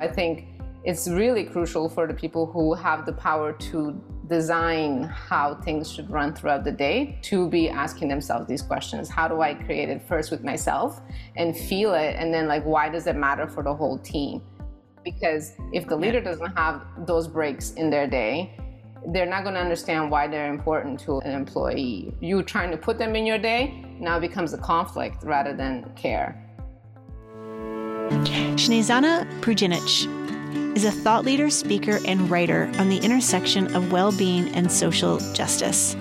I think it's really crucial for the people who have the power to design how things should run throughout the day to be asking themselves these questions. How do I create it first with myself and feel it? And then, like, why does it matter for the whole team? Because if the leader doesn't have those breaks in their day, they're not going to understand why they're important to an employee. You trying to put them in your day now becomes a conflict rather than care. Snjezana Pruginic is a thought leader, speaker, and writer on the intersection of well being and social justice.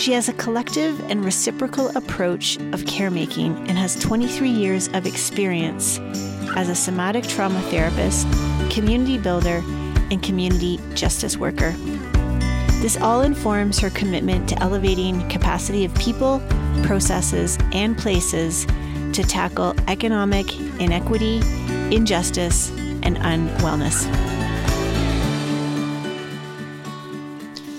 She has a collective and reciprocal approach of caremaking and has 23 years of experience as a somatic trauma therapist, community builder, and community justice worker. This all informs her commitment to elevating capacity of people, processes, and places to tackle economic inequity, injustice, and unwellness.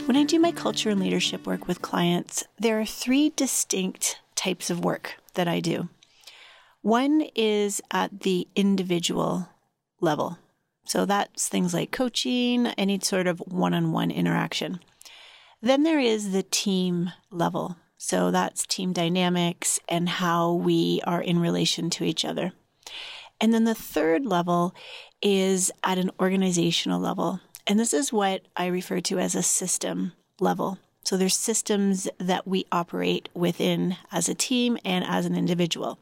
When I do my culture and leadership work with clients, there are three distinct types of work that I do. One is at the individual level. So that's things like coaching, any sort of one on one interaction. Then there is the team level. So that's team dynamics and how we are in relation to each other. And then the third level is at an organizational level. And this is what I refer to as a system level. So there's systems that we operate within as a team and as an individual.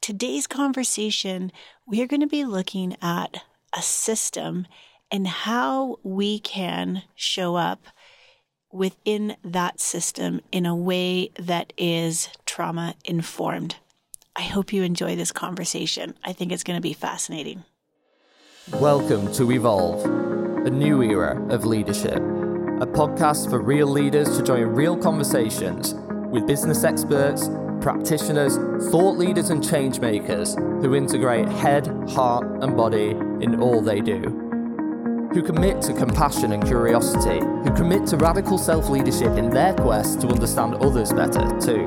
Today's conversation, we are going to be looking at a system and how we can show up within that system in a way that is trauma informed. I hope you enjoy this conversation. I think it's going to be fascinating. Welcome to Evolve, a new era of leadership, a podcast for real leaders to join real conversations with business experts, practitioners, thought leaders, and change makers who integrate head, heart, and body in all they do who commit to compassion and curiosity, who commit to radical self leadership in their quest to understand others better too.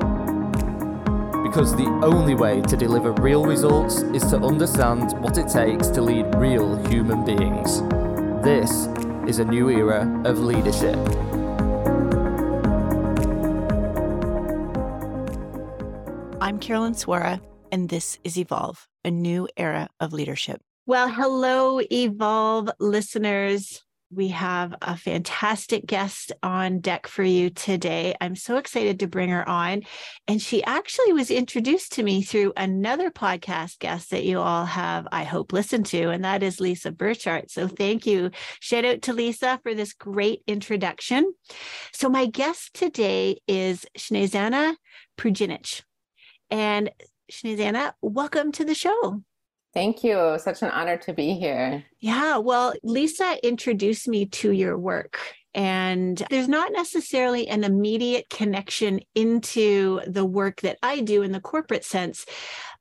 Because the only way to deliver real results is to understand what it takes to lead real human beings. This is a new era of leadership. I'm Carolyn Swora, and this is Evolve, a new era of leadership. Well, hello, Evolve listeners. We have a fantastic guest on deck for you today. I'm so excited to bring her on. And she actually was introduced to me through another podcast guest that you all have, I hope, listened to, and that is Lisa Burchart. So thank you. Shout out to Lisa for this great introduction. So, my guest today is Snjezana Pruginic. And Snjezana, welcome to the show. Thank you. Such an honor to be here. Yeah. Well, Lisa introduced me to your work. And there's not necessarily an immediate connection into the work that I do in the corporate sense.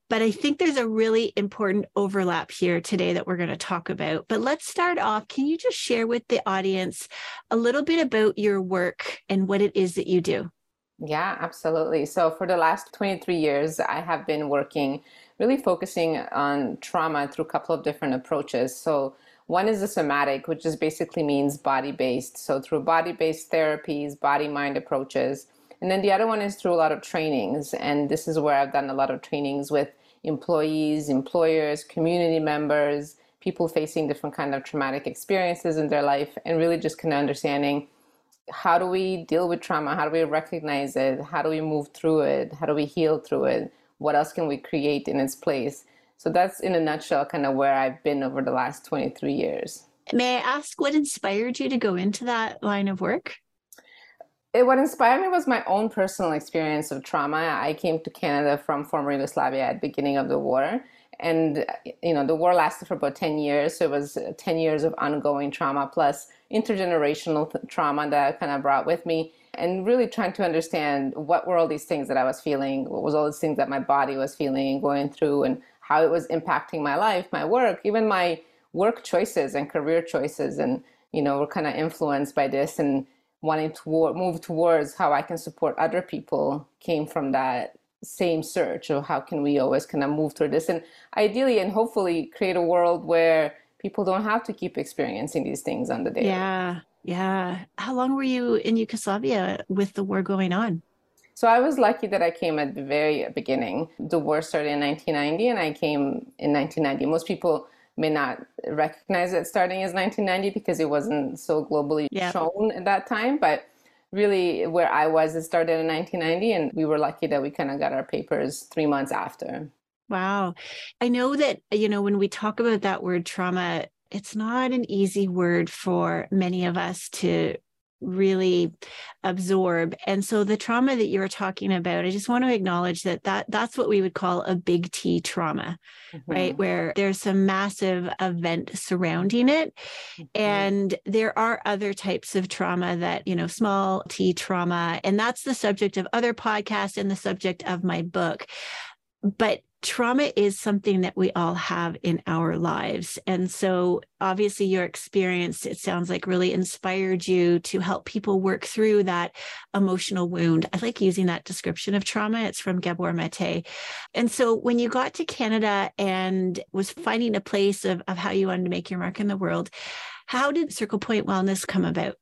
But I think there's a really important overlap here today that we're going to talk about. But let's start off. Can you just share with the audience a little bit about your work and what it is that you do? Yeah, absolutely. So, for the last 23 years, I have been working really focusing on trauma through a couple of different approaches. So, one is the somatic, which just basically means body based. So, through body based therapies, body mind approaches. And then the other one is through a lot of trainings. And this is where I've done a lot of trainings with employees, employers, community members, people facing different kind of traumatic experiences in their life, and really just kind of understanding how do we deal with trauma? How do we recognize it? How do we move through it? How do we heal through it? What else can we create in its place? So that's in a nutshell kind of where I've been over the last 23 years. May I ask what inspired you to go into that line of work? It, what inspired me was my own personal experience of trauma. I came to Canada from former Yugoslavia at the beginning of the war. And, you know, the war lasted for about 10 years. So it was uh, 10 years of ongoing trauma plus intergenerational th- trauma that I kind of brought with me and really trying to understand what were all these things that I was feeling, what was all these things that my body was feeling and going through, and how it was impacting my life, my work, even my work choices and career choices, and you know, were kind of influenced by this and wanting to move towards how I can support other people came from that same search of how can we always kind of move through this and ideally and hopefully create a world where people don't have to keep experiencing these things on the day. Yeah. Yeah. How long were you in Yugoslavia with the war going on? So I was lucky that I came at the very beginning. The war started in 1990 and I came in 1990. Most people may not recognize it starting as 1990 because it wasn't so globally shown at that time, but really where I was, it started in 1990 and we were lucky that we kind of got our papers 3 months after. Wow. I know that you know when we talk about that word trauma, it's not an easy word for many of us to really absorb and so the trauma that you're talking about i just want to acknowledge that that that's what we would call a big t trauma mm-hmm. right where there's some massive event surrounding it mm-hmm. and there are other types of trauma that you know small t trauma and that's the subject of other podcasts and the subject of my book but trauma is something that we all have in our lives. And so, obviously, your experience, it sounds like, really inspired you to help people work through that emotional wound. I like using that description of trauma. It's from Gabor Mate. And so, when you got to Canada and was finding a place of, of how you wanted to make your mark in the world, how did Circle Point Wellness come about?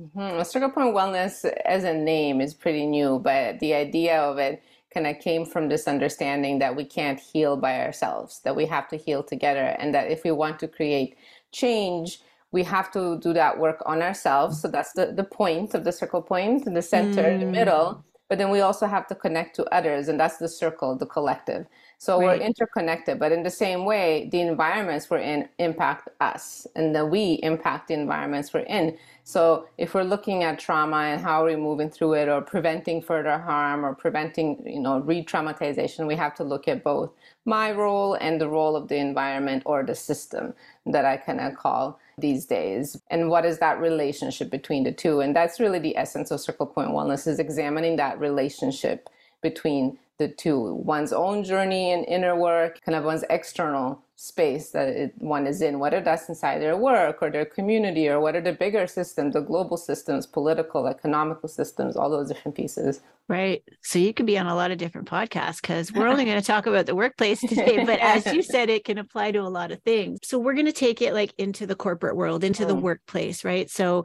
Mm-hmm. Circle Point Wellness as a name is pretty new, but the idea of it kind of came from this understanding that we can't heal by ourselves, that we have to heal together, and that if we want to create change, we have to do that work on ourselves. So that's the, the point of the circle point, the center, mm. the middle. But then we also have to connect to others, and that's the circle, the collective. So right. we're interconnected, but in the same way, the environments we're in impact us, and then we impact the environments we're in. So if we're looking at trauma and how we're moving through it, or preventing further harm, or preventing, you know, re-traumatization, we have to look at both my role and the role of the environment or the system that I kind of call these days and what is that relationship between the two and that's really the essence of circle point wellness is examining that relationship between the two one's own journey and inner work kind of one's external space that it, one is in whether that's inside their work or their community or whether the bigger systems the global systems political economical systems all those different pieces. Right. So you could be on a lot of different podcasts because we're only going to talk about the workplace today but as you said it can apply to a lot of things. So we're going to take it like into the corporate world into mm. the workplace right? So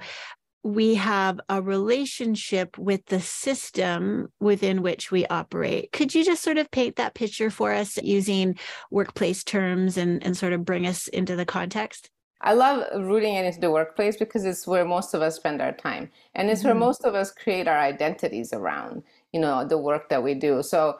we have a relationship with the system within which we operate. Could you just sort of paint that picture for us using workplace terms and, and sort of bring us into the context? I love rooting it into the workplace because it's where most of us spend our time. And it's mm-hmm. where most of us create our identities around, you know, the work that we do. So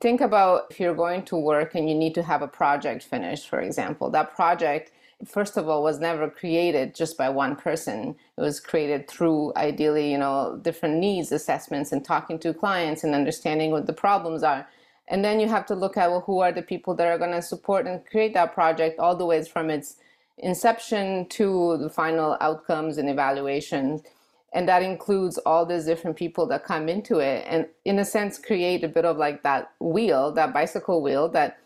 think about if you're going to work and you need to have a project finished, for example, that project first of all was never created just by one person. It was created through ideally you know different needs assessments and talking to clients and understanding what the problems are. And then you have to look at well who are the people that are going to support and create that project all the ways from its inception to the final outcomes and evaluations. And that includes all these different people that come into it and in a sense create a bit of like that wheel that bicycle wheel that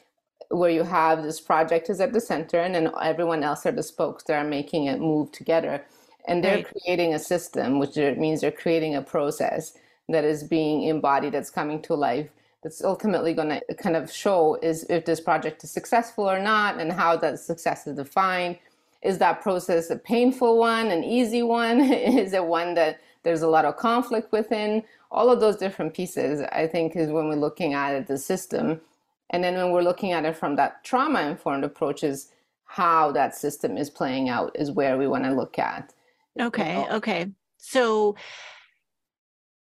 where you have this project is at the center and then everyone else are the spokes that are making it move together. And they're right. creating a system which means they're creating a process that is being embodied that's coming to life that's ultimately going to kind of show is if this project is successful or not and how that success is defined. Is that process a painful one an easy one? Is it one that there's a lot of conflict within? All of those different pieces i think is when we're looking at it, the system and then when we're looking at it from that trauma informed approach, is how that system is playing out is where we want to look at. Okay. You know? Okay. So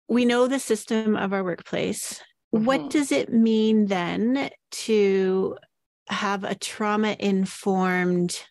we know the system of our workplace. Mm-hmm. What does it mean then to have a trauma informed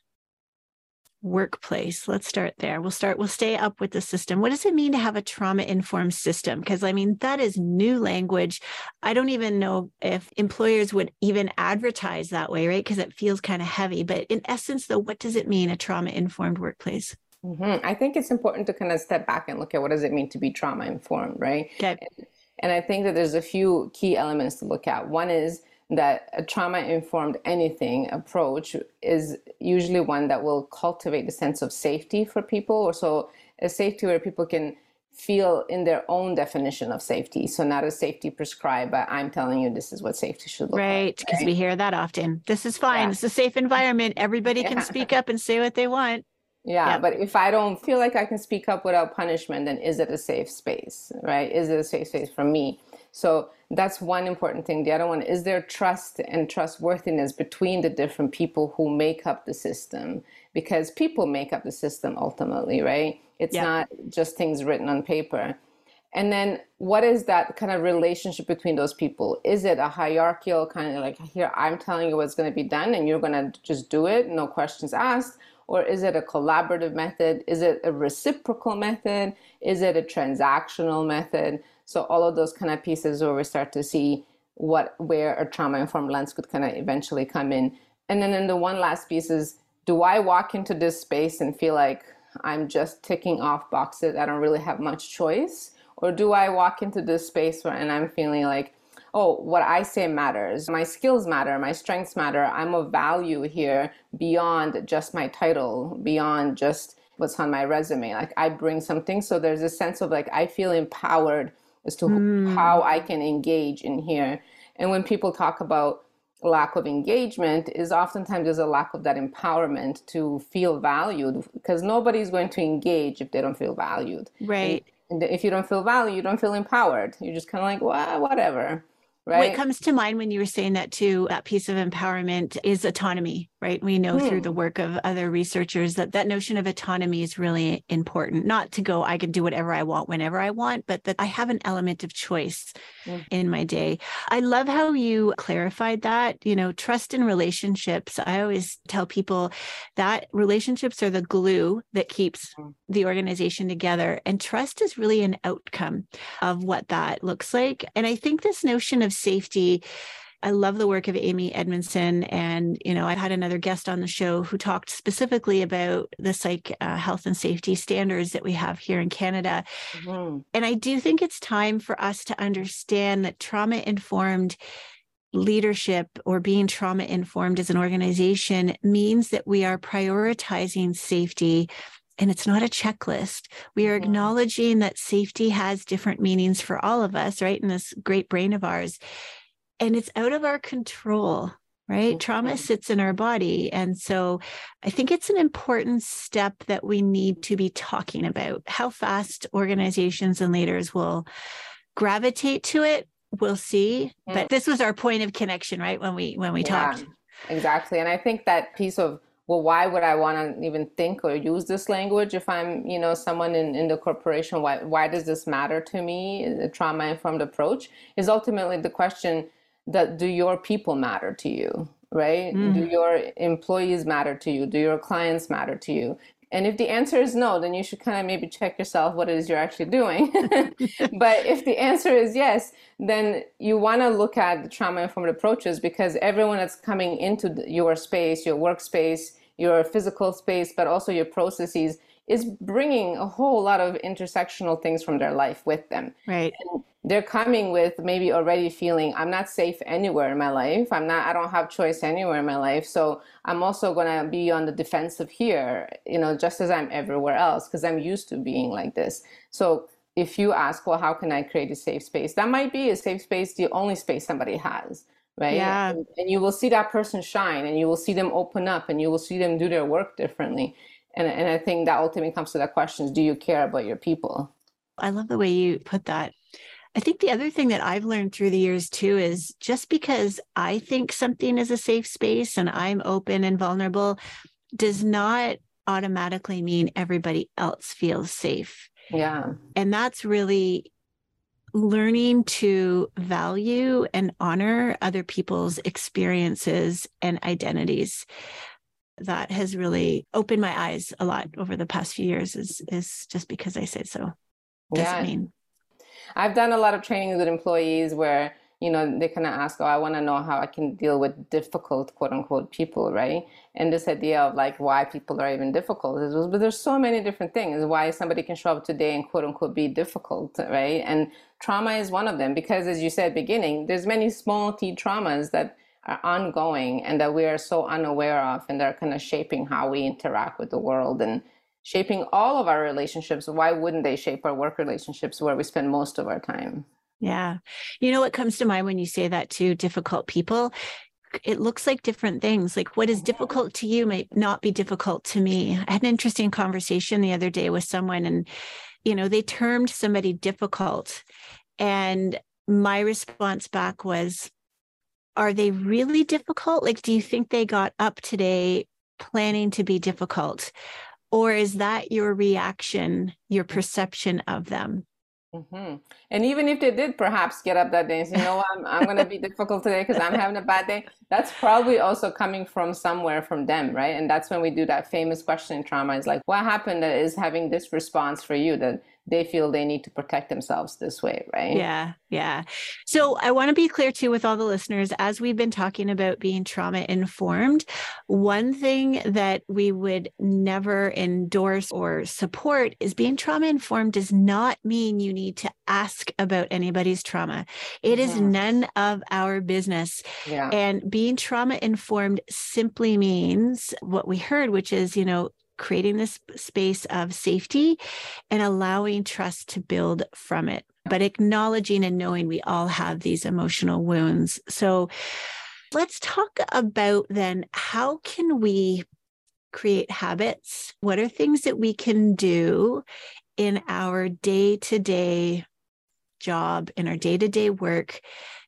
workplace. Let's start there. We'll start we'll stay up with the system. What does it mean to have a trauma informed system? Because i mean that is new language. I don't even know if employers would even advertise that way right? Because it feels kind of heavy. But in essence though what does it mean a trauma informed workplace? Mm-hmm. i think it's important to kind of step back and look at what does it mean to be trauma informed right? Okay. and, and i think that there's a few key elements to look at. One is that a trauma informed anything approach is usually one that will cultivate a sense of safety for people or so a safety where people can feel in their own definition of safety. So not a safety prescribed, but I'm telling you this is what safety should look like. right, like. Because right? we hear that often. This is fine. Yeah. It's a safe environment. Everybody yeah. can speak up and say what they want. Yeah, yeah, but if I don't feel like I can speak up without punishment, then is it a safe space, right? Is it a safe space for me? So that's one important thing. The other one is there trust and trustworthiness between the different people who make up the system because people make up the system ultimately, right? It's yeah. not just things written on paper. And then what is that kind of relationship between those people? Is it a hierarchical kind of like here I'm telling you what's going to be done and you're going to just do it, no questions asked? Or is it a collaborative method? Is it a reciprocal method? Is it a transactional method? So all of those kind of pieces where we start to see what where a trauma informed lens could kind of eventually come in. And then in the one last piece is do I walk into this space and feel like I'm just ticking off boxes? I don't really have much choice. Or do I walk into this space where and I'm feeling like oh, what I say matters. My skills matter. My strengths matter. I'm of value here beyond just my title, beyond just what's on my resume. Like I bring something. So there's a sense of like, I feel empowered as to mm. how I can engage in here. And when people talk about lack of engagement is oftentimes there's a lack of that empowerment to feel valued because nobody's going to engage if they don't feel valued. Right. And if you don't feel valued, you don't feel empowered. You're just kind of like, well, whatever. Right. What comes to mind when you were saying that too, that piece of empowerment is autonomy, right? We know through the hmm. work of other researchers that that notion of autonomy is really important. Not to go, I can do whatever I want whenever I want, but that I have an element of choice mm. in my day. I love how you clarified that, you know, trust in relationships. I always tell people that relationships are the glue that keeps mm. the organization together. And trust is really an outcome of what that looks like. And I think this notion of safety I love the work of Amy Edmondson. And, you know, I had another guest on the show who talked specifically about the psych uh, health and safety standards that we have here in Canada. Mm-hmm. And I do think it's time for us to understand that trauma informed leadership or being trauma informed as an organization means that we are prioritizing safety and it's not a checklist. We are mm-hmm. acknowledging that safety has different meanings for all of us, right? In this great brain of ours and it's out of our control right? Okay. trauma sits in our body. And so i think it's an important step that we need to be talking about how fast organizations and leaders will gravitate to it. We'll see. But this was our point of connection right? When we when we yeah, talked. exactly. And i think that piece of well why would i want to even think or use this language if i'm you know someone in, in the corporation? Why why does this matter to me? The trauma informed approach is ultimately the question that do your people matter to you right mm-hmm. do your employees matter to you do your clients matter to you and if the answer is no then you should kind of maybe check yourself what it is you're actually doing but if the answer is yes then you want to look at the trauma informed approaches because everyone that's coming into your space your workspace your physical space but also your processes is bringing a whole lot of intersectional things from their life with them. Right. And they're coming with maybe already feeling I'm not safe anywhere in my life. I'm not I don't have choice anywhere in my life. So I'm also going to be on the defensive here, you know, just as I'm everywhere else because I'm used to being like this. So if you ask, well, how can I create a safe space? That might be a safe space, the only space somebody has right? Yeah. And, and, you will see that person shine and you will see them open up and you will see them do their work differently. And, and I think that ultimately comes to that question do you care about your people? I love the way you put that. I think the other thing that I've learned through the years too is just because I think something is a safe space and I'm open and vulnerable does not automatically mean everybody else feels safe. Yeah. And that's really learning to value and honor other people's experiences and identities that has really opened my eyes a lot over the past few years is is just because I say so. Doesn't yeah. mean. I've done a lot of trainings with employees where you know they kind of ask, "Oh, I want to know how I can deal with difficult quote unquote people," right? And this idea of like why people are even difficult is, but there's so many different things why somebody can show up today and quote unquote be difficult, right? And trauma is one of them because, as you said, beginning, there's many small t traumas that are ongoing and that we are so unaware of and they're kind of shaping how we interact with the world and shaping all of our relationships, why wouldn't they shape our work relationships where we spend most of our time? Yeah. You know what comes to mind when you say that too difficult people? It looks like different things. Like what is difficult to you might not be difficult to me. I had an interesting conversation the other day with someone, and, you know, they termed somebody difficult. And my response back was, Are they really difficult? Like, do you think they got up today planning to be difficult? Or is that your reaction, your perception of them? Mm-hmm. And even if they did perhaps get up that day and say, you know I'm, I'm going to be difficult today because I'm having a bad day, that's probably also coming from somewhere from them, right? And that's when we do that famous question in trauma is like, what happened that is having this response for you that they feel they need to protect themselves this way, right? Yeah, yeah. So I want to be clear too with all the listeners as we've been talking about being trauma informed, one thing that we would never endorse or support is being trauma informed does not mean you need to ask about anybody's trauma. It is mm-hmm. none of our business. Yeah. And being trauma informed simply means what we heard, which is, you know, creating this space of safety and allowing trust to build from it, but acknowledging and knowing we all have these emotional wounds. So let's talk about then how can we create habits? What are things that we can do in our day to day job, in our day to day work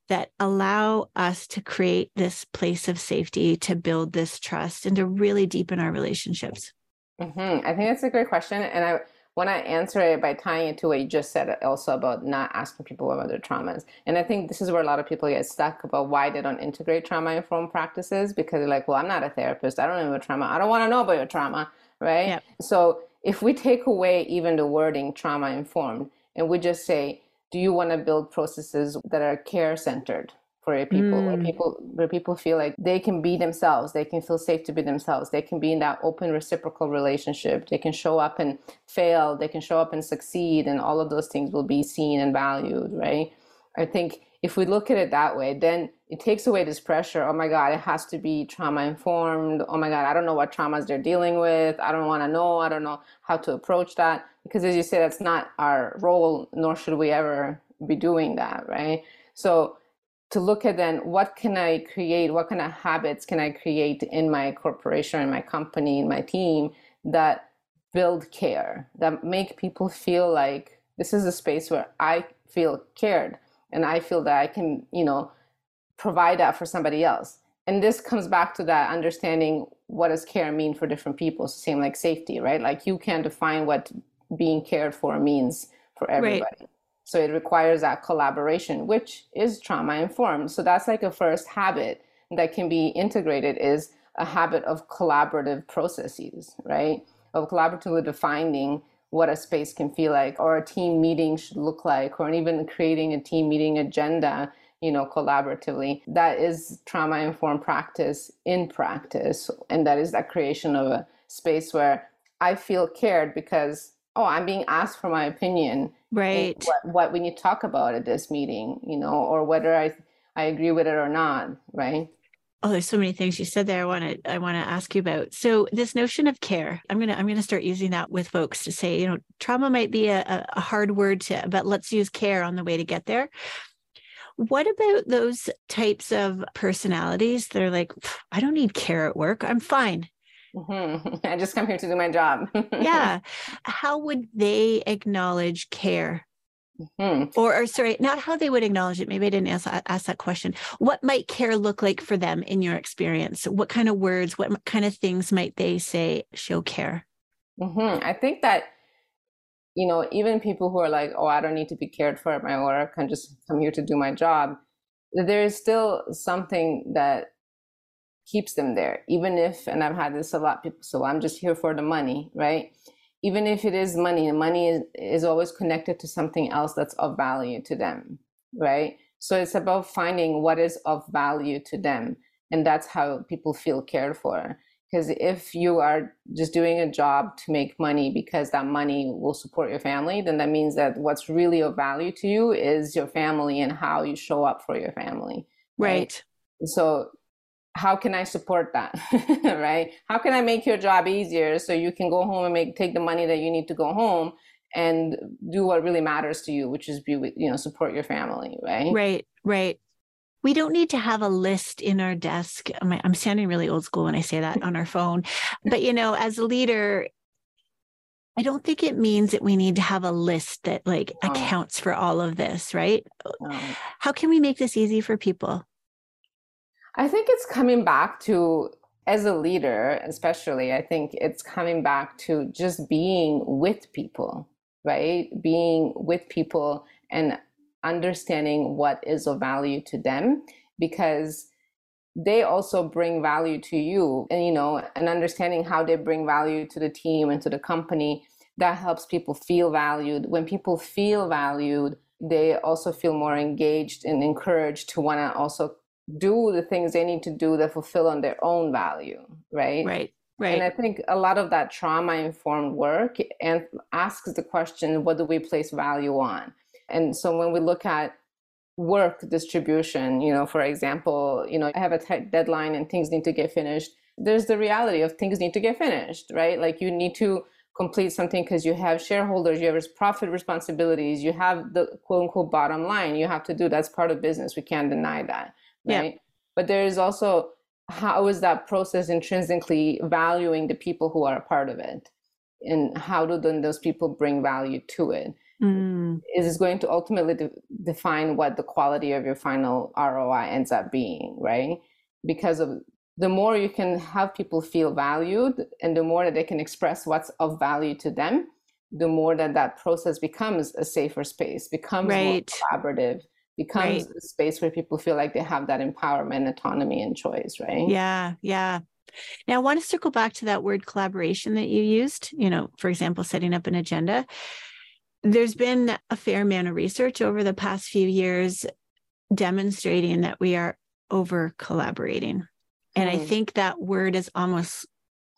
that allow us to create this place of safety, to build this trust, and to really deepen our relationships? Mm-hmm. I think that's a great question. And I want to answer it by tying it to what you just said also about not asking people about their traumas. And I think this is where a lot of people get stuck about why they don't integrate trauma informed practices because they're like, well, I'm not a therapist. I don't know about trauma. I don't want to know about your trauma. Right. Yep. So if we take away even the wording trauma informed and we just say, do you want to build processes that are care centered? For people mm. where people where people feel like they can be themselves they can feel safe to be themselves they can be in that open reciprocal relationship they can show up and fail they can show up and succeed and all of those things will be seen and valued right i think if we look at it that way then it takes away this pressure oh my god it has to be trauma informed oh my god i don't know what traumas they're dealing with i don't want to know i don't know how to approach that because as you say that's not our role nor should we ever be doing that right so to look at then what can I create, what kind of habits can I create in my corporation, in my company, in my team that build care, that make people feel like this is a space where I feel cared and I feel that I can, you know, provide that for somebody else. And this comes back to that understanding what does care mean for different people. It's the same like safety, right? Like you can define what being cared for means for everybody. Right. So it requires that collaboration, which is trauma informed. So that's like a first habit that can be integrated is a habit of collaborative processes, right? Of collaboratively defining what a space can feel like or a team meeting should look like or even creating a team meeting agenda you know collaboratively that is trauma informed practice in practice and that is that creation of a space where i feel cared because oh i'm being asked for my opinion. Right. what, what we need to talk about at this meeting you know or whether i i agree with it or not right? Oh there's so many things you said there i want to i want to ask you about. So this notion of care i'm gonna i'm gonna start using that with folks to say you know trauma might be a, a hard word to but let's use care on the way to get there. What about those types of personalities that are like i don't need care at work. I'm fine Mm-hmm. I just come here to do my job. yeah. How would they acknowledge care? Mm-hmm. Or, or, sorry, not how they would acknowledge it. Maybe I didn't ask, ask that question. What might care look like for them in your experience? What kind of words, what kind of things might they say show care? Mm-hmm. I think that, you know, even people who are like, oh, I don't need to be cared for at my work, I can just come here to do my job. There is still something that keeps them there even if and i've had this a lot people so i'm just here for the money right? Even if it is money the money is, is always connected to something else that's of value to them right? So it's about finding what is of value to them and that's how people feel cared for. Because if you are just doing a job to make money because that money will support your family then that means that what's really of value to you is your family and how you show up for your family right, right? so how can I support that? right? How can I make your job easier so you can go home and make take the money that you need to go home and do what really matters to you, which is be with, you know, support your family, right? Right, right. We don't need to have a list in our desk. I'm sounding really old school when I say that on our phone. But, you know, as a leader, I don't think it means that we need to have a list that like accounts for all of this, right? How can we make this easy for people? I think it's coming back to, as a leader, especially, I think it's coming back to just being with people, right? Being with people and understanding what is of value to them because they also bring value to you and you know and understanding how they bring value to the team and to the company that helps people feel valued when people feel valued they also feel more engaged and encouraged to want to also do the things they need to do that fulfill on their own value right right right and i think a lot of that trauma informed work and asks the question what do we place value on and so when we look at work distribution, you know, for example, you know, I have a tight deadline and things need to get finished. There's the reality of things need to get finished, right? Like you need to complete something because you have shareholders, you have profit responsibilities, you have the quote unquote bottom line you have to do. That's part of business. We can't deny that, right? Yeah. But there is also how is that process intrinsically valuing the people who are a part of it? And how do then those people bring value to it? Is it? mm. is going to ultimately de- define what the quality of your final ROI ends up being, right? Because of the more you can have people feel valued and the more that they can express what's of value to them, the more that that process becomes a safer space, becomes right. more collaborative, becomes right. a space where people feel like they have that empowerment, autonomy, and choice, right? Yeah, yeah. Now, I want to circle back to that word collaboration that you used, you know, for example, setting up an agenda there's been a fair amount of research over the past few years demonstrating that we are over collaborating. And mm. I think that word has almost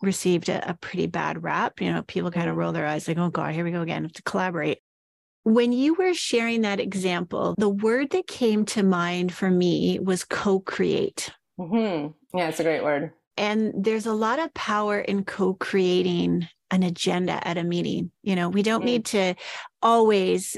received a, a, pretty bad rap. You know, people kind of roll their eyes like, oh God, here we go again to collaborate. When you were sharing that example, the word that came to mind for me was co create. Mm-hmm. Yeah, it's a great word. And there's a lot of power in co creating an agenda at a meeting. You know, we don't mm-hmm. need to always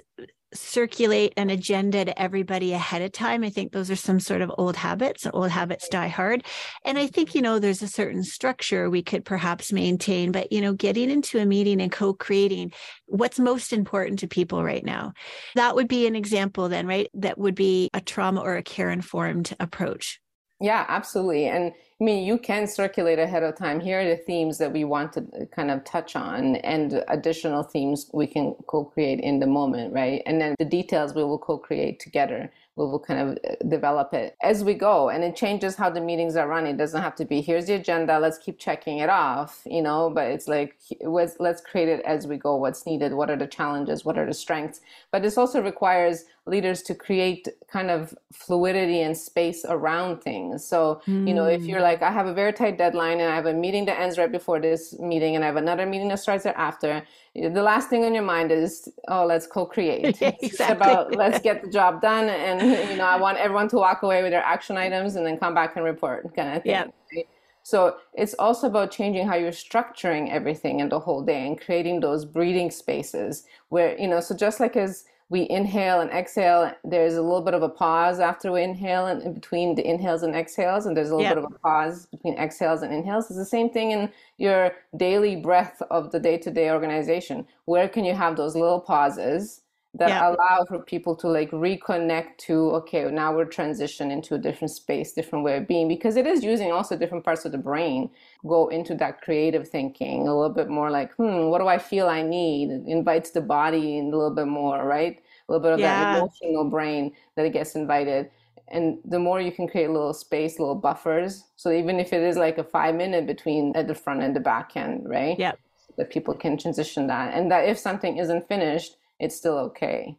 circulate an agenda to everybody ahead of time. I think those are some sort of old habits. Old habits die hard. And I think, you know, there's a certain structure we could perhaps maintain, but, you know, getting into a meeting and co creating what's most important to people right now. That would be an example, then, right? That would be a trauma or a care informed approach. Yeah, absolutely. And I mean, you can circulate ahead of time. Here are the themes that we want to kind of touch on, and additional themes we can co create in the moment, right? And then the details we will co create together we will kind of uh, develop it as we go and it changes how the meetings are run it doesn't have to be here's the agenda let's keep checking it off you know but it's like let's, let's create it as we go what's needed what are the challenges what are the strengths but this also requires leaders to create kind of fluidity and space around things so mm. you know if you're hmm. like i have a very tight deadline and i have a meeting that ends right before this meeting and i have another meeting that starts thereafter the last thing on your mind is oh let's co-create yeah, exactly. it's about let's get the job done and you know i want everyone to walk away with their action items and then come back and report kind of thing yeah. Right? so it's also about changing how you're structuring everything in the whole day and creating those breathing spaces where you know so just like as we inhale and exhale. There's a little bit of a pause after we inhale and in between the inhales and exhales, and there's a little yep. bit of a pause between exhales and inhales. It's the same thing in your daily breath of the day-to-day organization. Where can you have those little pauses that yeah. allow for people to like reconnect to okay now we're transitioning into a different space different way of being because it is using also different parts of the brain go into that creative thinking a little bit more like hmm what do i feel i need it invites the body in a little bit more right little bit of yeah. that emotional brain that it gets invited. And the more you can create little space little buffers. So even if it is like a five minute between at the front and the back end right? Yeah that people can transition that. And that if something isn't finished it's still okay.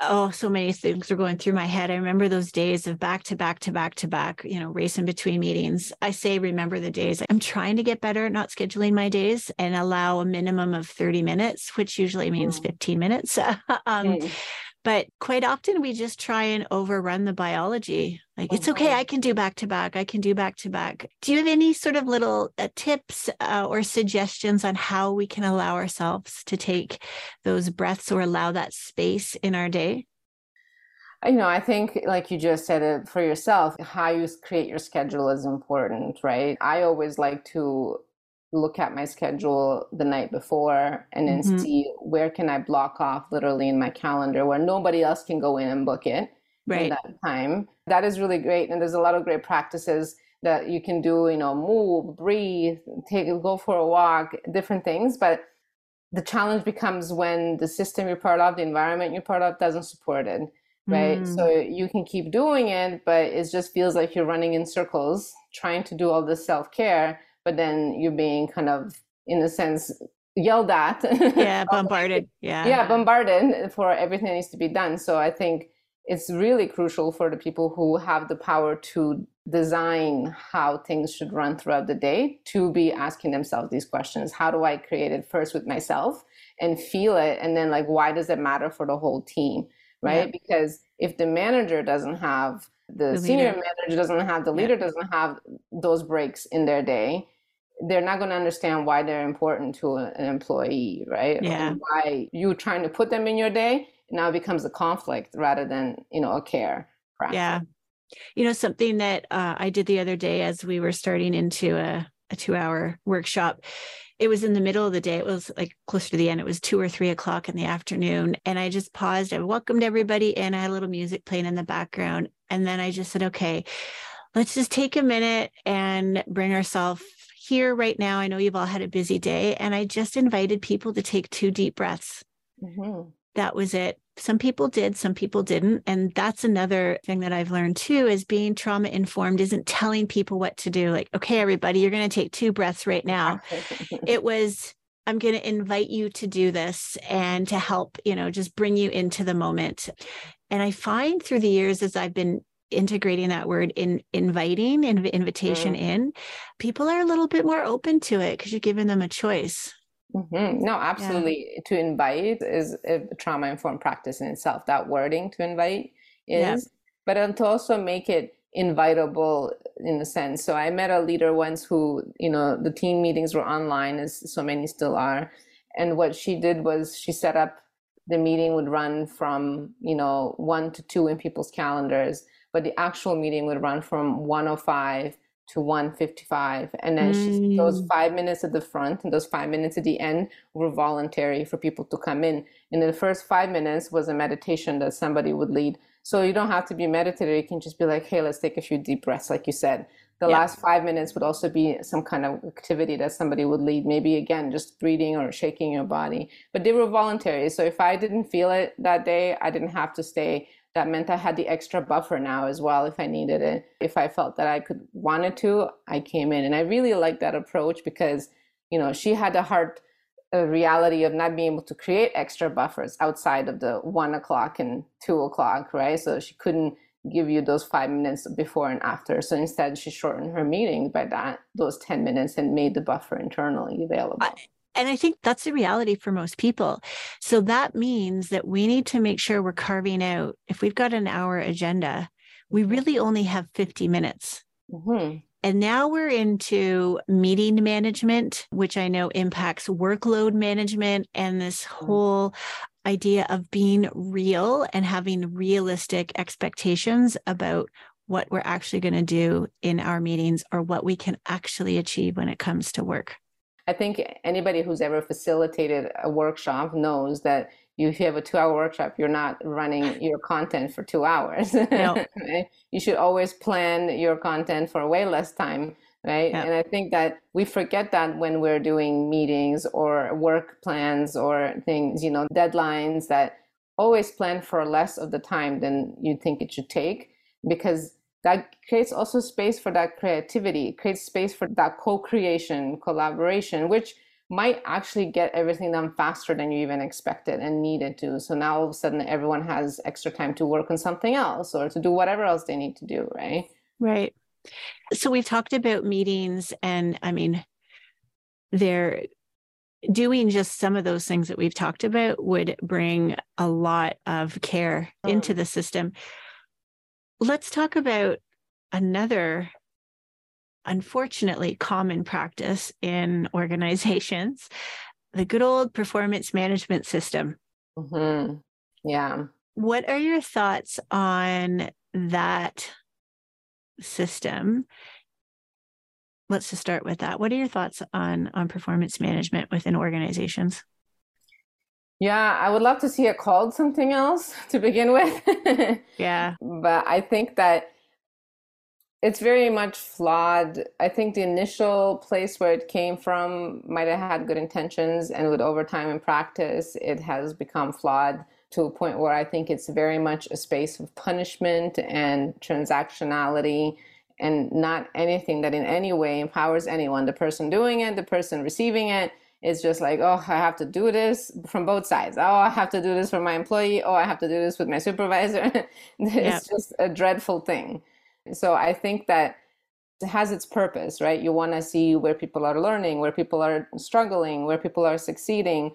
Oh, so many things are going through my head. I remember those days of back to back to back to back, you know, racing between meetings. I say, remember the days. I'm trying to get better at not scheduling my days and allow a minimum of 30 minutes, which usually means mm. 15 minutes. um, mm. But quite often we just try and overrun the biology. Like, it's okay, I can do back to back, I can do back to back. Do you have any sort of little uh, tips uh, or suggestions on how we can allow ourselves to take those breaths or allow that space in our day? you know i think like you just said it for yourself how you create your schedule is important right i always like to look at my schedule the night before and then mm-hmm. see where can I block off literally in my calendar where nobody else can go in and book it right. that time. That is really great. And there's a lot of great practices that you can do, you know, move, breathe, take go for a walk, different things. But the challenge becomes when the system you're part of, the environment you're part of doesn't support it. Right. Mm. So you can keep doing it, but it just feels like you're running in circles trying to do all this self care but then you're being kind of in a sense yelled at. Yeah bombarded. yeah. Yeah bombarded for everything that needs to be done. So i think it's really crucial for the people who have the power to design how things should run throughout the day to be asking themselves these questions. How do i create it first with myself and feel it? And then like why does it matter for the whole team right? Yeah. because if the manager doesn't have the, the senior manager doesn't have the leader yeah. doesn't have those breaks in their day they're not going to understand why they're important to an employee, right? Yeah. And why you trying to put them in your day now becomes a conflict rather than you know a care. Practice. Yeah. You know something that uh, I did the other day as we were starting into a, a two-hour workshop. It was in the middle of the day. It was like closer to the end. It was two or three o'clock in the afternoon, and I just paused. I welcomed everybody, and I had a little music playing in the background. And then I just said, "Okay, let's just take a minute and bring ourselves here right now. I know you've all had a busy day, and I just invited people to take two deep breaths. Mm-hmm. That was it. Some people did, some people didn't. And that's another thing that I've learned too is being trauma informed isn't telling people what to do. Like, okay, everybody, you're going to take two breaths right now. it was, I'm going to invite you to do this and to help, you know, just bring you into the moment. And I find through the years as I've been integrating that word in inviting and invitation mm. in people are a little bit more open to it because you're giving them a choice mm-hmm. no absolutely yeah. to invite is a trauma informed practice in itself that wording to invite is yeah. but to also make it invitable in a sense so i met a leader once who you know the team meetings were online as so many still are and what she did was she set up the meeting would run from you know one to two in people's calendars but the actual meeting would run from 105 to 155 and then mm. she, those five minutes at the front and those five minutes at the end were voluntary for people to come in and the first five minutes was a meditation that somebody would lead so you don't have to be meditative you can just be like hey let's take a few deep breaths like you said the yeah. last five minutes would also be some kind of activity that somebody would lead maybe again just breathing or shaking your body but they were voluntary so if i didn't feel it that day i didn't have to stay that meant I had the extra buffer now as well if I needed it. If I felt that I could wanted to, I came in. And I really liked that approach because, you know, she had a hard uh, reality of not being able to create extra buffers outside of the one o'clock and two o'clock, right? So she couldn't give you those five minutes before and after. So instead, she shortened her meeting by that those ten minutes and made the buffer internally available. I, and I think that's the reality for most people. So that means that we need to make sure we're carving out, if we've got an hour agenda, we really only have 50 minutes. Mm-hmm. And now we're into meeting management, which I know impacts workload management and this mm-hmm. whole idea of being real and having realistic expectations about what we're actually going to do in our meetings or what we can actually achieve when it comes to work. I think anybody who's ever facilitated a workshop knows that if you have a two hour workshop, you're not running your content for two hours. No. You should always plan your content for way less time, right? And I think that we forget that when we're doing meetings or work plans or things, you know, deadlines that always plan for less of the time than you think it should take because that creates also space for that creativity creates space for that co-creation collaboration which might actually get everything done faster than you even expected and needed to. So now all of a sudden everyone has extra time to work on something else or to do whatever else they need to do right? Right so we've talked about meetings and i mean they're doing just some of those things that we've talked about would bring a lot of care oh. into the system. Let's talk about another unfortunately common practice in organizations the good old performance management system. Mm-hmm. Yeah. What are your thoughts on that system? Let's just start with that. What are your thoughts on on performance management within organizations? Yeah, I would love to see it called something else to begin with. yeah. But I think that it's very much flawed. I think the initial place where it came from might have had good intentions, and with over time and practice, it has become flawed to a point where I think it's very much a space of punishment and transactionality and not anything that in any way empowers anyone. The person doing it, the person receiving it, is just like, oh, I have to do this from both sides. Oh, I have to do this for my employee. Oh, I have to do this with my supervisor. it's yep. just a dreadful thing. So I think that it has its purpose, right? You want to see where people are learning, where people are struggling, where people are succeeding,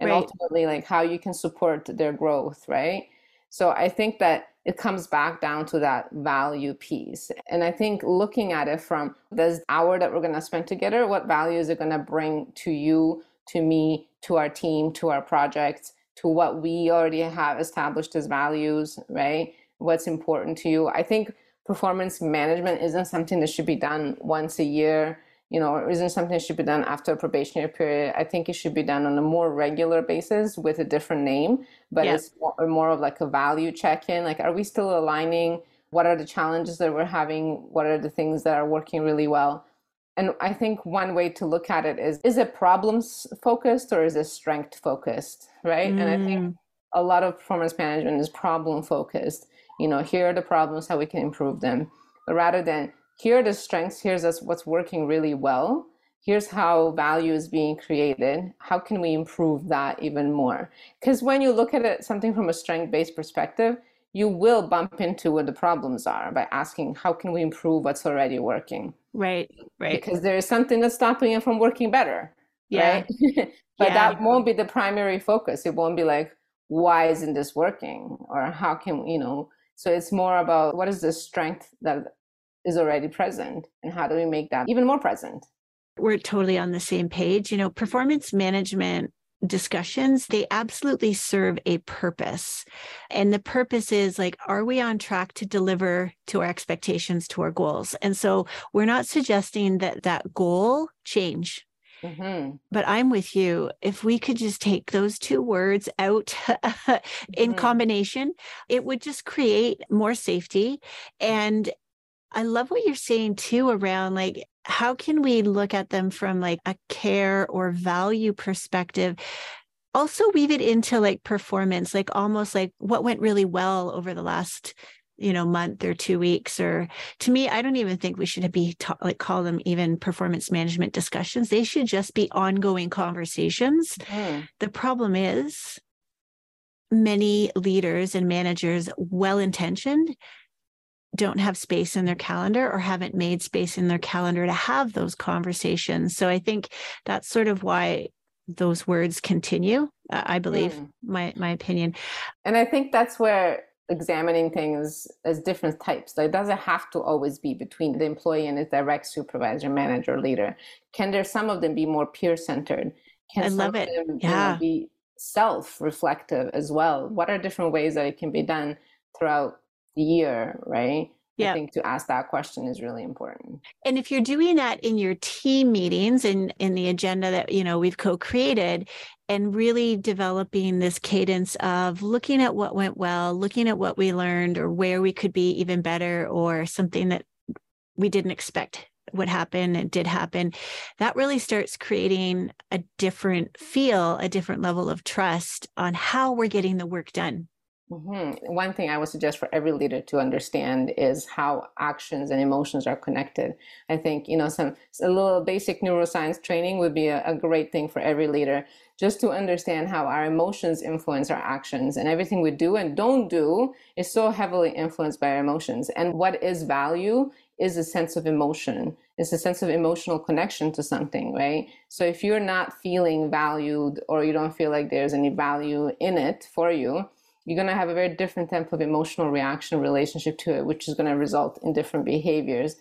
and right. ultimately, like how you can support their growth, right? So I think that it comes back down to that value piece. And I think looking at it from this hour that we're going to spend together, what value is it going to bring to you, to me, to our team, to our projects, to what we already have established as values, right? What's important to you. I think performance management isn't something that should be done once a year you know, isn't something that should be done after a probationary period. I think it should be done on a more regular basis with a different name, but yeah. it's more, more of like a value check in. Like, are we still aligning? What are the challenges that we're having? What are the things that are working really well? And I think one way to look at it is is it problems focused or is it strength focused? Right. Mm. And I think mm. a lot of performance management is problem focused you know here are the problems how we can improve them but rather than here are the strengths here's what's working really well. Here's how value is being created. How can we improve that even more? Because when you look at it something from a strength based perspective you will bump into what the problems are by asking how can we improve what's already working? Right right. Because there is something that's stopping it from working better yeah. right? But yeah. that won't be the primary focus. It won't be like why isn't this working? Or how can you know? So it's more about what is the strength that is already present and how do we make that even more present? We're totally on the same page. You know, performance management discussions, they absolutely serve a purpose. And the purpose is like, are we on track to deliver to our expectations, to our goals? And so we're not suggesting that that goal change Mm-hmm. But I'm with you. If we could just take those two words out in mm-hmm. combination, it would just create more safety. And I love what you're saying too around like, how can we look at them from like a care or value perspective? Also, weave it into like performance, like almost like what went really well over the last you know month or two weeks or to me i don't even think we should be ta- like call them even performance management discussions they should just be ongoing conversations mm. the problem is many leaders and managers well intentioned don't have space in their calendar or haven't made space in their calendar to have those conversations so i think that's sort of why those words continue i believe mm. my my opinion and i think that's where examining things as different types. So it doesn't have to always be between the employee and his direct supervisor, manager, leader. Can there some of them be more peer centered? Can I love it. Them, yeah. You know, be self reflective as well? What are different ways that it can be done throughout year, right? yeah. I think to ask that question is really important. And if you're doing that in your team meetings and in the agenda that you know we've co-created and really developing this cadence of looking at what went well, looking at what we learned or where we could be even better or something that we didn't expect would happen and did happen, that really starts creating a different feel, a different level of trust on how we're getting the work done. Mm-hmm. One thing I would suggest for every leader to understand is how actions and emotions are connected. I think you know some a little basic neuroscience training would be a, a great thing for every leader, just to understand how our emotions influence our actions, and everything we do and don't do is so heavily influenced by our emotions. And what is value is a sense of emotion. It's a sense of emotional connection to something, right? So if you're not feeling valued or you don't feel like there's any value in it for you, you're going to have a very different type of emotional reaction relationship to it, which is going to result in different behaviors,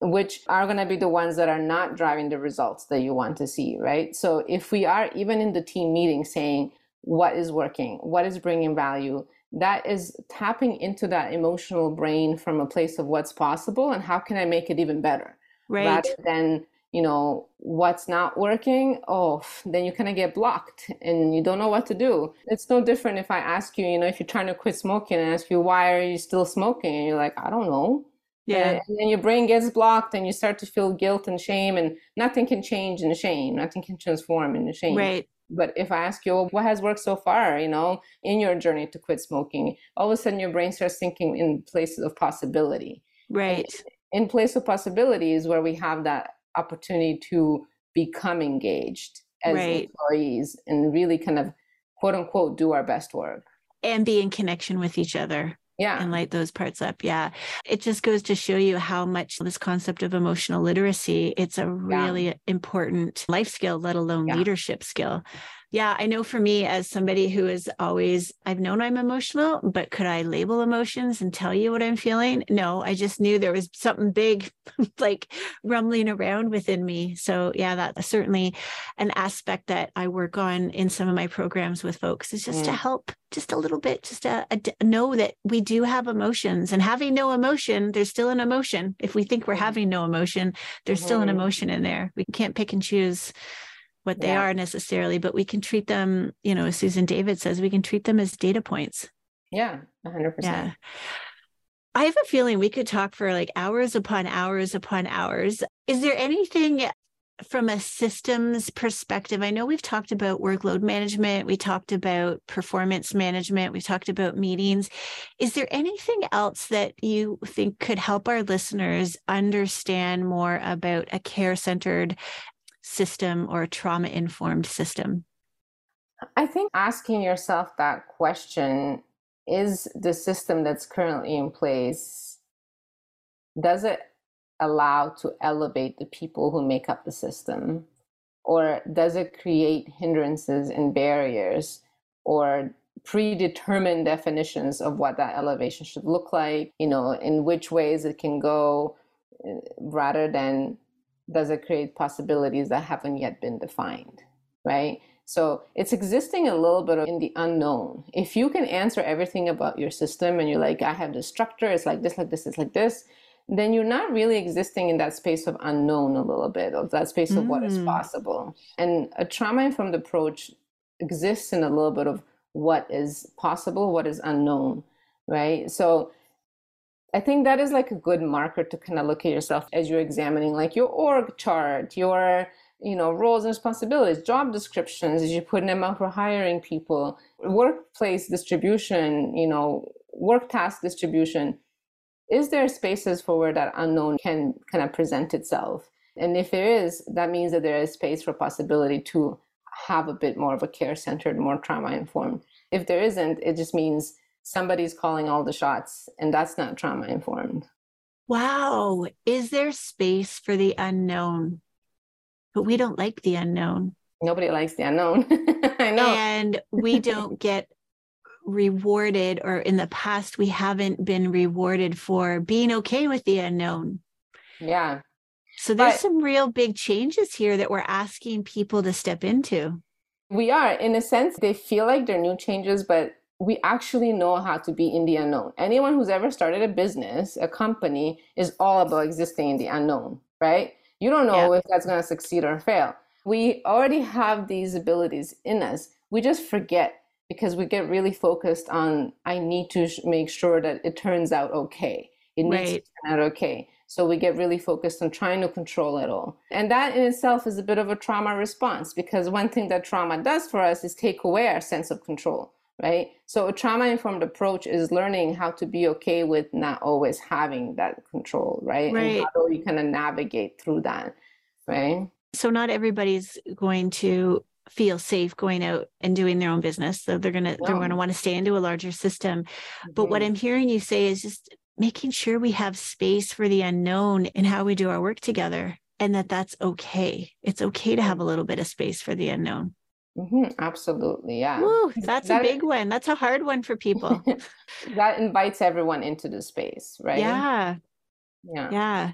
which are going to be the ones that are not driving the results that you want to see, right? So if we are even in the team meeting saying, what is working, what is bringing value, that is tapping into that emotional brain from a place of what's possible and how can I make it even better. Right. Rather than, you know, what's not working, oh, then you kind of get blocked and you don't know what to do. It's no different if I ask you, you know, if you're trying to quit smoking and ask you, why are you still smoking? And you're like, I don't know. Yeah. And then your brain gets blocked and you start to feel guilt and shame, and nothing can change in the shame. Nothing can transform in the shame. Right. But if I ask you, well, what has worked so far, you know, in your journey to quit smoking, all of a sudden your brain starts thinking in places of possibility. Right. And in place of possibility is where we have that opportunity to become engaged as Right. employees and really kind of quote unquote do our best work. And be in connection with each other. Yeah. and light those parts up. Yeah. It just goes to show you how much this concept of emotional literacy, it's a really important life skill, let alone Yeah. leadership skill. Yeah, I know for me as somebody who is always I've known I'm emotional, but could I label emotions and tell you what I'm feeling? No, I just knew there was something big like rumbling around within me. So, yeah, that's certainly an aspect that I work on in some of my programs with folks is just to Mm. help just a little bit, just to, uh, know that we do have emotions and having no emotion, there's still an emotion. If we think we're Mhm. having no emotion, there's still an Mhm. emotion in there. We can't pick and choose what they Yeah. are necessarily, but we can treat them, you know, as Susan David says, we can treat them as data points. Yeah. a hundred percent. Yeah. I have a feeling we could talk for like hours upon hours upon hours. Is there anything from a systems perspective? I know we've talked about workload management, we talked about performance management, we talked about meetings. Is there anything else that you think could help our listeners understand more about a care centered system or a trauma informed system? I think asking yourself that question is the system that's currently in place, does it allow to elevate the people who make up the system? Or does it create hindrances and barriers or predetermined definitions of what that elevation should look like, you know, in which ways it can go, uh, rather than does it create possibilities that haven't yet been defined, right? So it's existing a little bit in the unknown. If you can answer everything about your system and you're like, I have this structure, it's like this, like this, it's like this, then you're not really existing in that space of unknown a little bit, of that space of what is Mm. possible. And a trauma informed approach exists in a little bit of what is possible, what is unknown, right? So I think that is like a good marker to kind of look at yourself as you're examining like your org chart, your you know roles and responsibilities, job descriptions as you're putting them out for hiring people, workplace distribution, you know, work task distribution. Is there spaces for where that unknown can kind of present itself? And if there is, that means that there is space for possibility to have a bit more of a care centered, more trauma informed. If there isn't, it just means somebody's calling all the shots, and that's not trauma informed. Wow. Is there space for the unknown? But we don't like the unknown. Nobody likes the unknown. I know. And we don't get rewarded, or in the past, we haven't been rewarded for being okay with the unknown. yeah. So there's But- some real big changes here that we're asking people to step into. We are, in a sense, they feel like they're new changes, but we actually know how to be in the unknown. Anyone who's ever started a business, a company, is all about existing in the unknown, right? You don't know if that's going to succeed or fail. We already have these abilities in us. We just forget because we get really focused on, I need to sh- make sure that it turns out okay. It needs Right. to turn out okay. So we get really focused on trying to control it all. And that in itself is a bit of a trauma response because one thing that trauma does for us is take away our sense of control, right? So a trauma informed approach is learning how to be okay with not always having that control, right? Right. And how do we kind of navigate through that, right? So not everybody's going to feel safe going out and doing their own business. So they're gonna they're gonna want to stay into a larger system. But what Mhm. I'm hearing you say is just making sure we have space for the unknown in how we do our work together and that that's okay. It's okay to have a little bit of space for the unknown. Mm-hmm, absolutely. Yeah. Woo, that's that, a big one. That's a hard one for people. that invites everyone into the space, right? Yeah. Yeah. Yeah.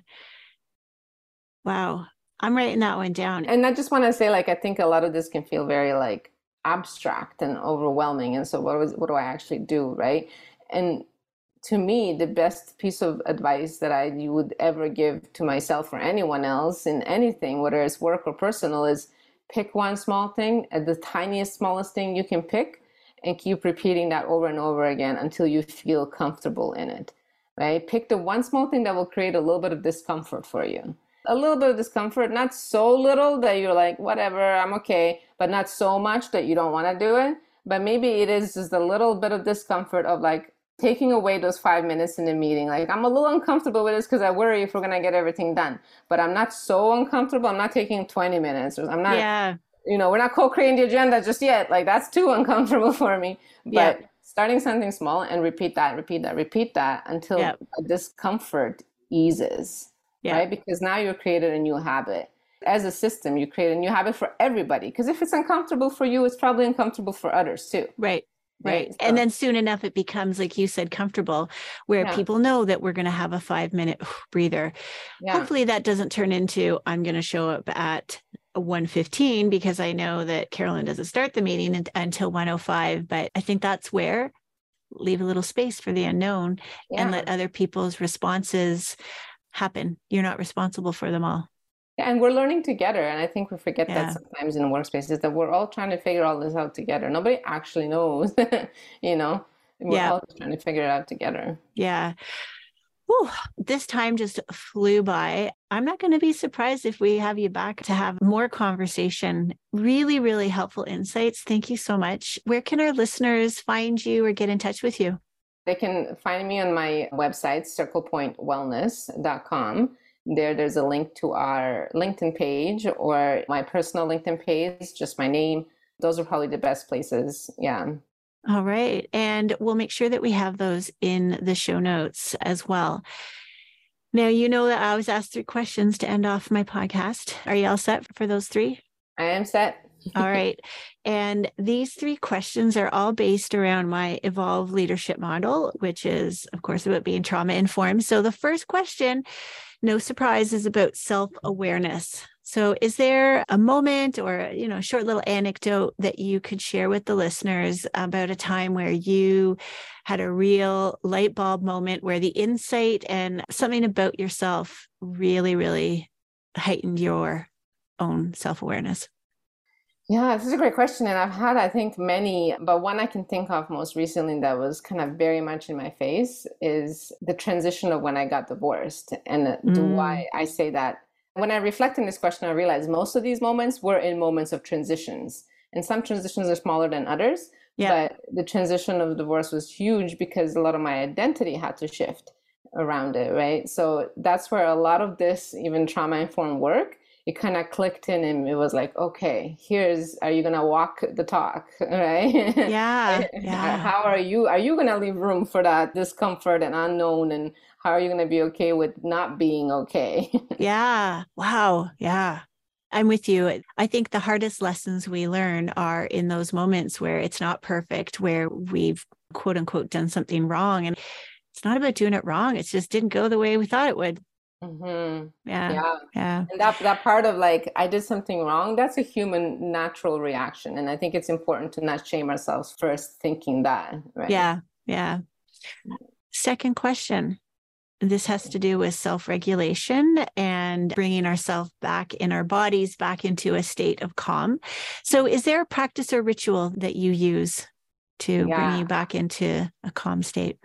Wow. I'm writing that one down. And I just want to say, like, I think a lot of this can feel very like abstract and overwhelming. And so what was what do I actually do? Right. And to me, the best piece of advice that I would ever give to myself or anyone else in anything, whether it's work or personal, is pick one small thing, at the tiniest, smallest thing you can pick, and keep repeating that over and over again until you feel comfortable in it. Right? Pick the one small thing that will create a little bit of discomfort for you. A little bit of discomfort, not so little that you're like, whatever, I'm okay, but not so much that you don't want to do it. But maybe it is just a little bit of discomfort of like, taking away those five minutes in the meeting. Like I'm a little uncomfortable with this because I worry if we're gonna get everything done. But I'm not so uncomfortable. I'm not taking 20 minutes. I'm not. Yeah. You know, we're not co-creating the agenda just yet. Like that's too uncomfortable for me. But yeah. starting something small and repeat that, repeat that, repeat that until yeah. discomfort eases. Yeah. Right? Because now you've created a new habit. As a system, you create a new habit for everybody. Because if it's uncomfortable for you, it's probably uncomfortable for others too. Right. Right. right. And then soon enough, it becomes, like you said, comfortable where yeah. people know that we're going to have a five minute breather. Yeah. Hopefully that doesn't turn into, I'm going to show up at 115 because I know that Carolyn doesn't start the meeting until 105. But I think that's where leave a little space for the unknown and let other people's responses happen. You're not responsible for them all and we're learning together and i think we forget yeah. that sometimes in workspaces that we're all trying to figure all this out together nobody actually knows you know we're yeah. all trying to figure it out together yeah Whew, this time just flew by. I'm not going to be surprised if we have you back to have more conversation. Really, really helpful insights. Thank you so much. Where can our listeners find you or get in touch with you? They can find me on my website, circlepointwellness.com there there's a link to our linkedin page or my personal linkedin page just my name. Those are probably the best places yeah. All right and we'll make sure that we have those in the show notes as well. Now you know that i always ask three questions to end off my podcast. Are you all set for those three? I am set. All right. And these three questions are all based around my Evolve leadership model, which is, of course, about being trauma informed. So the first question no surprise is about self-awareness. So is there a moment or you know a short little anecdote that you could share with the listeners about a time where you had a real light bulb moment where the insight and something about yourself really really heightened your own self-awareness? Yeah, this is a great question. And I've had, I think, many, but one I can think of most recently that was kind of very much in my face is the transition of when I got divorced. And mm. why I say that. When I reflect on this question, I realize most of these moments were in moments of transitions. And some transitions are smaller than others. Yeah. But the transition of divorce was huge because a lot of my identity had to shift around it, right? So that's where a lot of this, even trauma informed work, it kind of clicked in and it was like okay here's are you gonna walk the talk right yeah, uh, yeah. how are you are you gonna leave room for that discomfort and unknown and how are you gonna be okay with not being okay yeah wow yeah I'm with you. I think the hardest lessons we learn are in those moments where it's not perfect, where we've quote unquote done something wrong. And it's not about doing it wrong. It just didn't go the way we thought it would. Mm-hmm. Yeah. Yeah. Yeah. And that that part of like I did something wrong, that's a human natural reaction. And I think it's important to not shame ourselves first thinking that. Right. Yeah. Yeah. Second question. This has to do with self regulation and bringing ourselves back in our bodies, back into a state of calm. So, is there a practice or ritual that you use to yeah. bring you back into a calm state?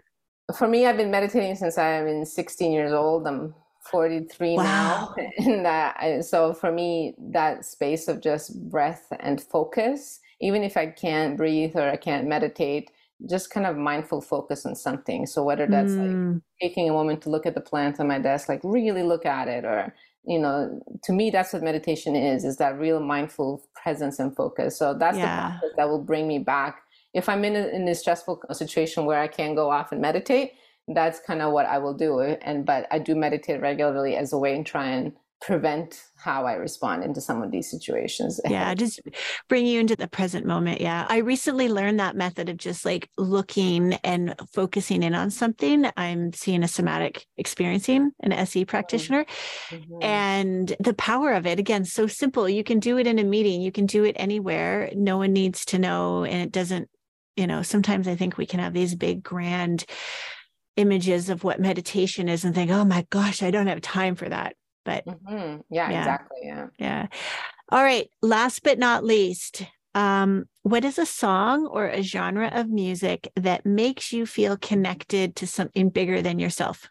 For me, I've been meditating since I'm 16 years old. I'm 43 wow. now and that so for me that space of just breath and focus even if i can't breathe or i can't meditate just kind of mindful focus on something so whether that's mm. like taking a moment to look at the plant on my desk like really look at it or you know to me that's what meditation is is that real mindful presence and focus so that's yeah. the practice that will bring me back if i'm in a, in a stressful situation where i can't go off and meditate that's kind of what I will do. And but I do meditate regularly as a way and try and prevent how I respond into some of these situations. Yeah, just bring you into the present moment. Yeah. I recently learned that method of just like looking and focusing in on something. I'm seeing a somatic experiencing an SE mm-hmm. practitioner mm-hmm. and the power of it again so simple. You can do it in a meeting, you can do it anywhere. No one needs to know and it doesn't, you know, sometimes I think we can have these big grand images of what meditation is and think, "Oh my gosh, I don't have time for that." But mm-hmm. yeah, yeah, exactly. Yeah. Yeah. All right. Last but not least, um, what is a song or a genre of music that makes you feel connected to something bigger than yourself?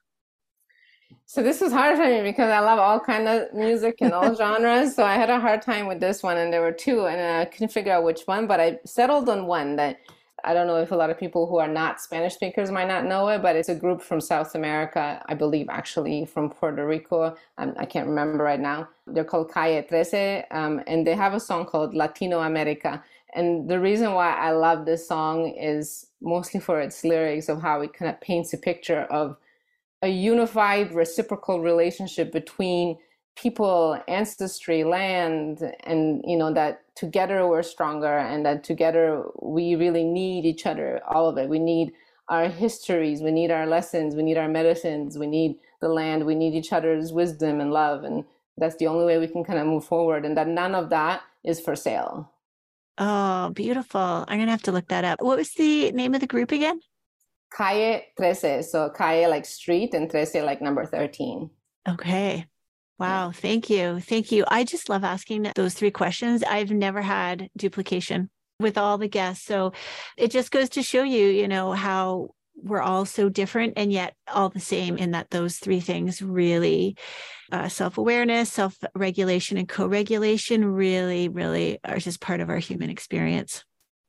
So this was hard for me because I love all kind of music and all genres. So I had a hard time with this one, and there were two, and I couldn't figure out which one. But I settled on one that I don't know if a lot of people who are not Spanish speakers might not know it, but it's a group from South America, I believe actually from Puerto Rico. I can't remember right now. They're called Calle Trece, um, and they have a song called Latino America. And the reason why I love this song is mostly for its lyrics of how it kind of paints a picture of a unified reciprocal relationship between people ancestry land and you know that together we're stronger and that together we really need each other all of it. We need our histories we need our lessons we need our medicines we need the land we need each other's wisdom and love and that's the only way we can kind of move forward and that none of that is for sale. Oh beautiful. I'm gonna have to look that up. What was the name of the group again? Calle trece. So calle like street and trece like number 13 okay Wow. Thank you. Thank you. I just love asking those three questions. I've never had duplication with all the guests. So it just goes to show you, you know, how we're all so different and yet all the same in that those three things really uh, self-awareness self-regulation and co-regulation really really are just part of our human experience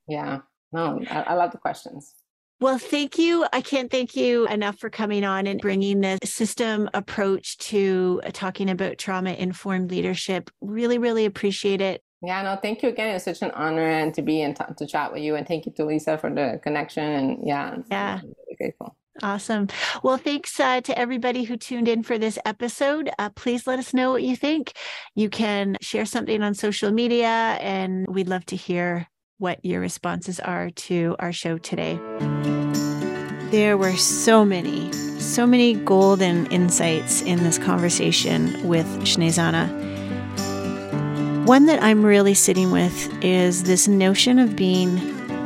yeah no I, I love the questions well, thank you. I can't thank you enough for coming on and bringing this system approach to uh, talking about trauma informed leadership. Really, really appreciate it. Yeah, no, thank you again. It's such an honor and to be and t- to chat with you. And thank you to Lisa for the connection. And yeah, yeah, really grateful. Awesome. Well, thanks uh, to everybody who tuned in for this episode. Uh, please let us know what you think. You can share something on social media, and we'd love to hear what your responses are to our show today. There were so many, so many golden insights in this conversation with Snjezana. One that I'm really sitting with is this notion of being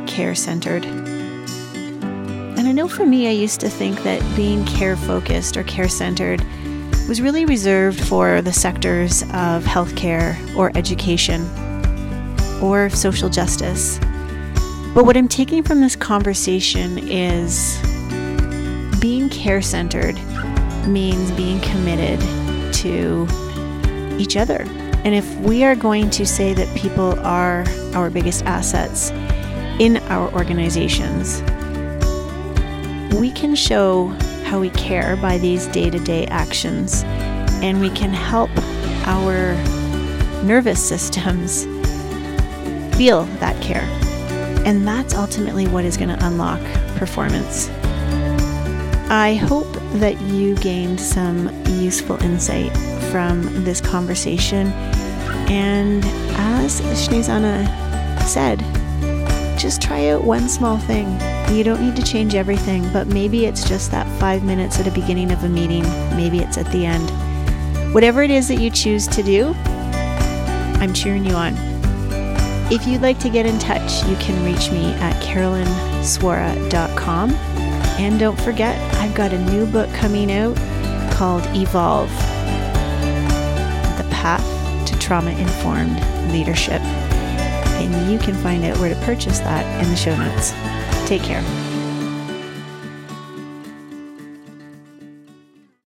care centered. And I know for me, I used to think that being care focused or care centered was really reserved for the sectors of healthcare or education or social justice. But what I'm taking from this conversation is being care centered means being committed to each other. And if we are going to say that people are our biggest assets in our organizations, we can show how we care by these day to day actions, and we can help our nervous systems feel that care. And that's ultimately what is going to unlock performance. I hope that you gained some useful insight from this conversation. And as Snjezana said, just try out one small thing. You don't need to change everything, but maybe it's just that five minutes at the beginning of a meeting, maybe it's at the end. Whatever it is that you choose to do, I'm cheering you on. If you'd like to get in touch, you can reach me at carolynswora.com. And don't forget, I've got a new book coming out called Evolve The Path to Trauma Informed Leadership. And you can find out where to purchase that in the show notes. Take care.